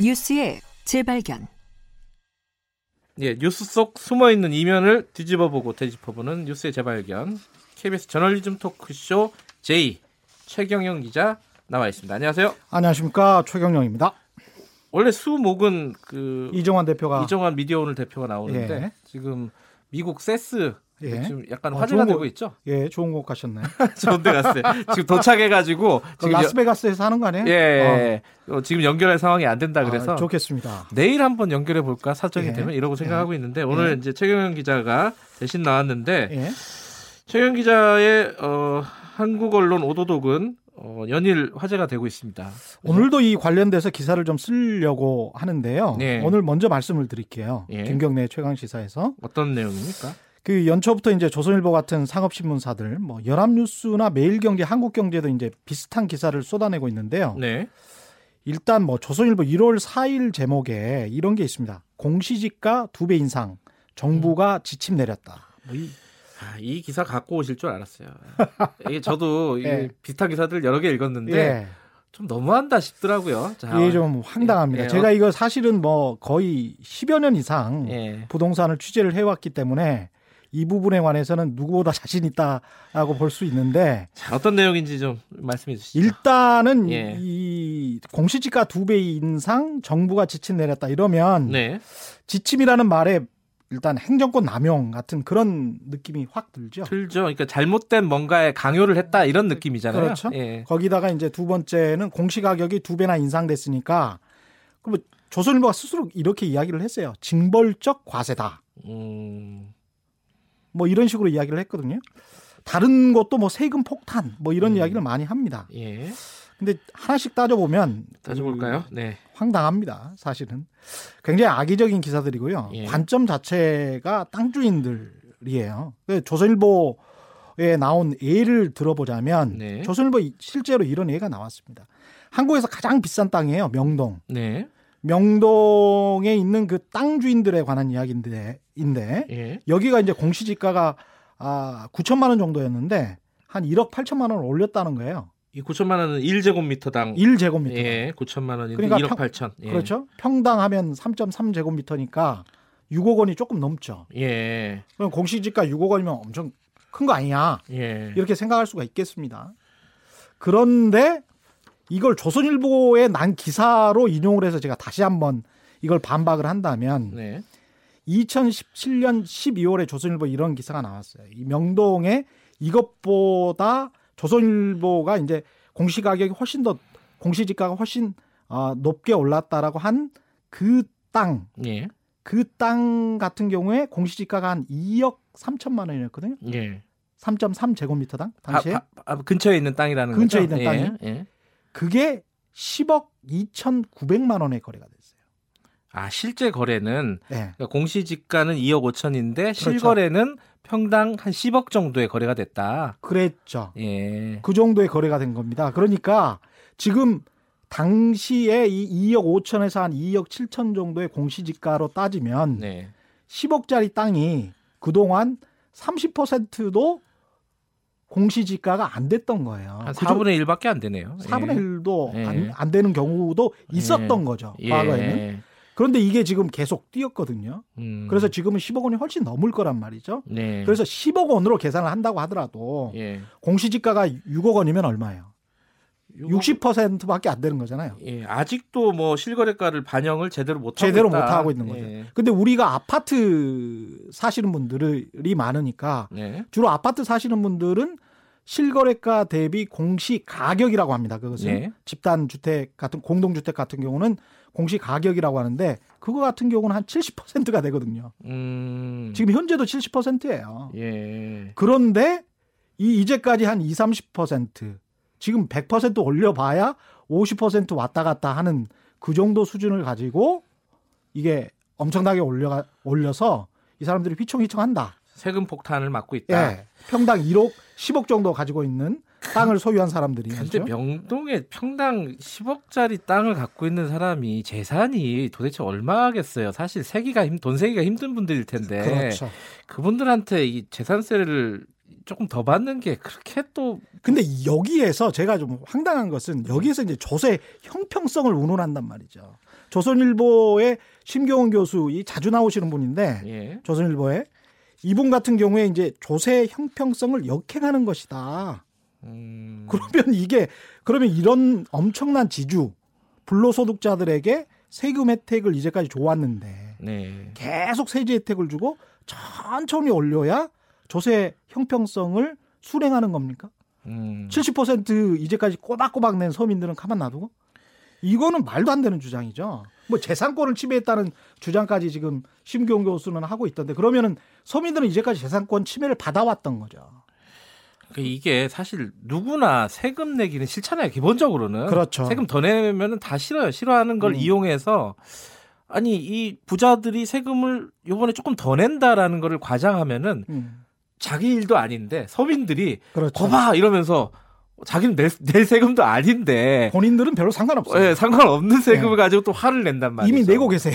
뉴스의 재발견. 예, 뉴스 속 숨어 있는 이면을 뒤집어 보고 되짚어 보는 뉴스의 재발견. KBS 저널리즘 토크쇼 J 최경영 기자 나와 있습니다. 안녕하세요. 안녕하십니까 최경영입니다. 원래 수목은 그 이정환 대표가 이정환 미디어 오늘 대표가 나오는데 예. 지금 미국 세스 예. 지금 약간 어, 화제가 좋은 되고 거- 있죠. 예 좋은 곳 가셨네. 좋은 데 갔어요. 지금 도착해가지고 그 지금 여- 라스베가스에서 하는 거 아니에요? 예, 어, 지금 연결할 상황이 안 된다 아, 그래서 좋겠습니다. 내일 한번 연결해 볼까 사정이 예. 되면 이러고 생각하고 있는데 오늘 예. 이제 최경영 기자가 대신 나왔는데 예. 최경 기자의 어, 한국 언론 오도독은 어, 연일 화제가 되고 있습니다. 오늘도 이 관련돼서 기사를 좀 쓰려고 하는데요. 네. 오늘 먼저 말씀을 드릴게요. 예. 김경래 최강 시사에서 어떤 내용입니까? 그 연초부터 이제 조선일보 같은 상업신문사들, 뭐 연합뉴스나 매일경제, 한국경제도 이제 비슷한 기사를 쏟아내고 있는데요. 네. 일단 뭐 조선일보 1월 4일 제목에 이런 게 있습니다. 공시지가 두 배 인상, 정부가 지침 내렸다. 뭐 이- 아, 이 기사 갖고 오실 줄 알았어요. 이게 저도 이게 예. 비슷한 기사들 여러 개 읽었는데 예. 좀 너무한다 싶더라고요. 자, 이게 좀 황당합니다. 예, 예. 제가 이거 사실은 뭐 거의 10여 년 이상 예. 부동산을 취재를 해왔기 때문에 이 부분에 관해서는 누구보다 자신 있다라고 볼 수 있는데 자, 어떤 내용인지 좀 말씀해 주시죠. 일단은 예. 이 공시지가 두 배 인상 정부가 지침 내렸다 이러면 네. 지침이라는 말에 일단 행정권 남용 같은 그런 느낌이 확 들죠. 틀죠. 그러니까 잘못된 뭔가에 강요를 했다 이런 느낌이잖아요. 그렇죠. 예. 거기다가 이제 두 번째는 공시 가격이 두 배나 인상됐으니까 그럼 조선일보가 스스로 이렇게 이야기를 했어요. 징벌적 과세다. 음, 뭐 이런 식으로 이야기를 했거든요. 다른 것도 뭐 세금 폭탄 뭐 이런 음. 이야기를 많이 합니다. 예. 근데 하나씩 따져보면 따져볼까요? 네. 황당합니다. 사실은 굉장히 악의적인 기사들이고요. 예. 관점 자체가 땅 주인들이에요. 그 조선일보에 나온 예를 들어보자면 네. 조선일보 실제로 이런 예가 나왔습니다. 한국에서 가장 비싼 땅이에요. 명동. 네. 명동에 있는 그 땅 주인들에 관한 이야기인데 인데 예. 여기가 이제 공시지가가 아 9천만 원 정도였는데 한 1억 8천만 원을 올렸다는 거예요. 이 9천만 원은 1제곱미터당 1제곱미터. 예, 9천만 원인데 그러니까 1억 평- 8천. 예. 그렇죠? 평당 하면 3.3제곱미터니까 6억 원이 조금 넘죠. 예. 그럼 공시지가 6억 원이면 엄청 큰 거 아니냐? 예. 이렇게 생각할 수가 있겠습니다. 그런데 이걸 조선일보에 난 기사로 인용을 해서 제가 다시 한번 이걸 반박을 한다면 네. 2017년 12월에 조선일보 이런 기사가 나왔어요. 이 명동에 이것보다 조선일보가 이제 공시 가격이 훨씬 더 공시 지가가 훨씬 어, 높게 올랐다라고 한 그 땅, 예. 그땅 같은 경우에 공시 지가가 한 2억 3천만 원이었거든요. 예. 3.3 제곱미터당 당시에 아, 아, 아, 근처에 있는 땅이라는 근처에 거죠? 있는 땅이? 예. 예. 그게 10억 2,900만 원에 거래가 됐어요. 아, 실제 거래는 네. 그러니까 공시지가는 2억 5천인데 그렇죠. 실거래는 평당 한 10억 정도의 거래가 됐다. 그랬죠. 예. 그 정도의 거래가 된 겁니다. 그러니까 지금 당시에 이 2억 5천에서 한 2억 7천 정도의 공시지가로 따지면 네. 10억짜리 땅이 그동안 30%도 공시지가가 안 됐던 거예요. 한 그죠? 4분의 1밖에 안 되네요. 4분의 1도 예. 안, 안 되는 경우도 있었던 거죠. 예. 과거에는. 예. 그런데 이게 지금 계속 뛰었거든요. 음. 그래서 지금은 10억 원이 훨씬 넘을 거란 말이죠. 네. 그래서 10억 원으로 계산을 한다고 하더라도 예. 공시지가가 6억 원이면 얼마예요? 요거- 60%밖에 안 되는 거잖아요. 예, 아직도 뭐 실거래가를 반영을 제대로 못 하고 제대로. 못 하고 있는 거죠. 예. 근데 우리가 아파트 사시는 분들이 많으니까 네. 주로 아파트 사시는 분들은 실거래가 대비 공시 가격이라고 합니다. 그것은 네. 집단 주택 같은 공동 주택 같은 경우는 공시 가격이라고 하는데 그거 같은 경우는 한 70%가 되거든요. 음. 지금 현재도 70%예요. 예. 그런데 이 이제까지 한 2, 30% 지금 100% 올려봐야 50% 왔다 갔다 하는 그 정도 수준을 가지고 이게 엄청나게 올려 올려서 이 사람들이 휘청휘청한다. 세금 폭탄을 맞고 있다. 예. 평당 1억, 10억 정도 가지고 있는 땅을 소유한 사람들이 근데 그렇죠? 명동에 평당 10억짜리 땅을 갖고 있는 사람이 재산이 도대체 얼마겠어요? 사실 세기가 힘, 돈 세기가 힘든 분들일 텐데 그렇죠. 그분들한테 이 재산세를 조금 더 받는 게 그렇게 또 근데 여기에서 제가 좀 황당한 것은 여기에서 이제 조세 형평성을 운운한단 말이죠. 조선일보의 심경원 교수 이 자주 나오시는 분인데 예. 조선일보에 이분 같은 경우에 이제 조세 형평성을 역행하는 것이다. 음, 그러면 이게 그러면 이런 엄청난 지주 불로소득자들에게 세금 혜택을 이제까지 줘왔는데 네. 계속 세제 혜택을 주고 천천히 올려야 조세 형평성을 수행하는 겁니까? 음, 70% 이제까지 꼬박꼬박 낸 서민들은 가만 놔두고 이거는 말도 안 되는 주장이죠. 뭐 재산권을 침해했다는 주장까지 지금 심기용 교수는 하고 있던데 그러면은 서민들은 이제까지 재산권 침해를 받아왔던 거죠. 그 이게 사실 누구나 세금 내기는 싫잖아요. 기본적으로는 그렇죠. 세금 더 내면은 다 싫어요. 싫어하는 걸 음. 이용해서 아니 이 부자들이 세금을 요번에 조금 더 낸다라는 거를 과장하면은 음, 자기 일도 아닌데 서민들이 그렇죠. 거봐 이러면서 자기는 낼, 낼 세금도 아닌데 본인들은 별로 상관없어요. 예, 상관없는 세금을 가지고 또 화를 낸단 말이죠. 이미 내고 계세요.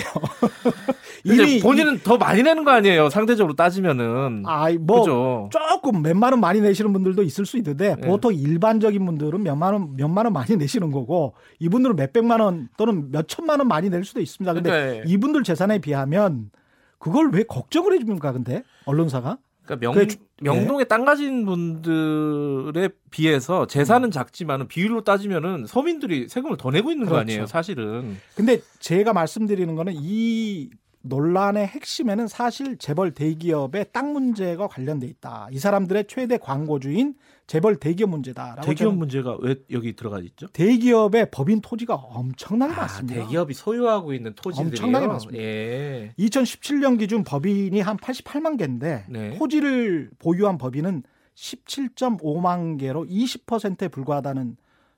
이미 본인은 더 많이 내는 거 아니에요. 상대적으로 따지면은. 아이 뭐 그죠. 조금 몇만 원 많이 내시는 분들도 있을 수 있는데 네. 보통 일반적인 분들은 몇만 원 몇만 원 많이 내시는 거고 이분들은 몇 백만 원 또는 몇 천만 원 많이 낼 수도 있습니다. 근데 그러니까, 이분들 재산에 비하면 그걸 왜 걱정을 해줍니까? 근데 언론사가 그러니까 명, 주- 명동에 땅 가진 분들에 비해서 재산은 작지만은 비율로 따지면은 서민들이 세금을 더 내고 있는 거 그렇죠. 아니에요, 사실은. 근데 제가 말씀드리는 거는 이 논란의 핵심에는 사실 재벌 대기업의 땅 문제가 관련돼 있다. 이 사람들의 최대 광고주인 재벌 대기업 문제다라고 대기업 문제가 왜 여기 들어가 있죠? 대기업의 법인 토지가 엄청나게 아, 많습니다. 대기업이 소유하고 있는 토지들이 엄청나게 많습니다. 예. 2017년 기준 법인이 한 88만 개인데 네. 토지를 보유한 법인은 17.5만 개로 20%에 불과하다는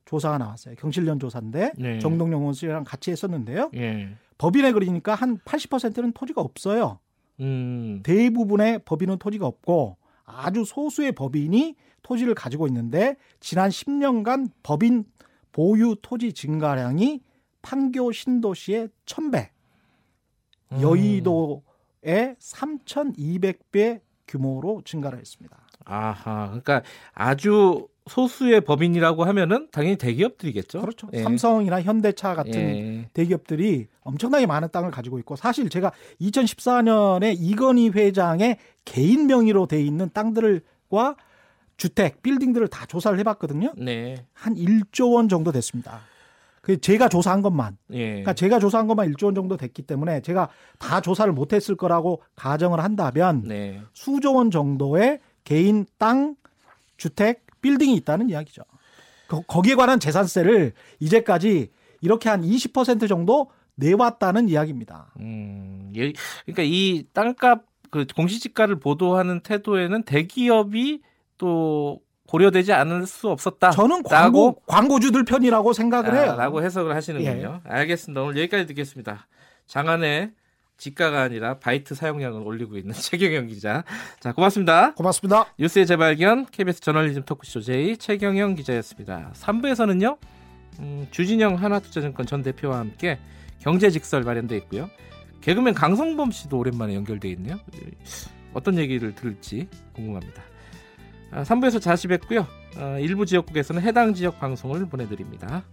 조사가 나왔어요. 경실련 조사인데 네. 정동영 원수랑 같이 했었는데요. 예. 법인에 그러니까 한 80%는 토지가 없어요. 음. 대부분의 법인은 토지가 없고 아주 소수의 법인이 토지를 가지고 있는데 지난 10년간 법인 보유 토지 증가량이 판교 신도시의 1000배, 음. 여의도의 3200배 규모로 증가를 했습니다. 아하. 그러니까 아주 소수의 법인이라고 하면은 당연히 대기업들이겠죠. 그렇죠. 예. 삼성이나 현대차 같은 예. 대기업들이 엄청나게 많은 땅을 가지고 있고 사실 제가 2014년에 이건희 회장의 개인 명의로 돼 있는 땅들과 주택, 빌딩들을 다 조사를 해봤거든요. 네. 한 1조 원 정도 됐습니다. 그 제가 조사한 것만. 예. 그러니까 제가 조사한 것만 1조 원 정도 됐기 때문에 제가 다 조사를 못했을 거라고 가정을 한다면 네. 수조 원 정도의 개인 땅, 주택, 빌딩이 있다는 이야기죠. 거- 거기에 관한 재산세를 이제까지 이렇게 한 20% 정도 내왔다는 이야기입니다. 음, 예, 그러니까 이 땅값 그 공시지가를 보도하는 태도에는 대기업이 또 고려되지 않을 수 없었다. 저는 광고, 광고주들 편이라고 생각을 해요. 아, 라고 해석을 하시는군요. 알겠습니다. 오늘 여기까지 듣겠습니다. 장안의 지가가 아니라 바이트 사용량을 올리고 있는 최경영 기자. 자, 고맙습니다. 고맙습니다. 뉴스의 재발견 KBS 저널리즘 토크쇼 J 최경영 기자였습니다. 3부에서는요. 음, 주진영 하나투자증권 전 대표와 함께 경제 직설 마련돼 있고요. 개그맨 강성범 씨도 오랜만에 연결돼 있네요. 어떤 얘기를 들을지 궁금합니다. 아, 3부에서 자시 뵙고요. 어, 일부 지역국에서는 해당 지역 방송을 보내드립니다.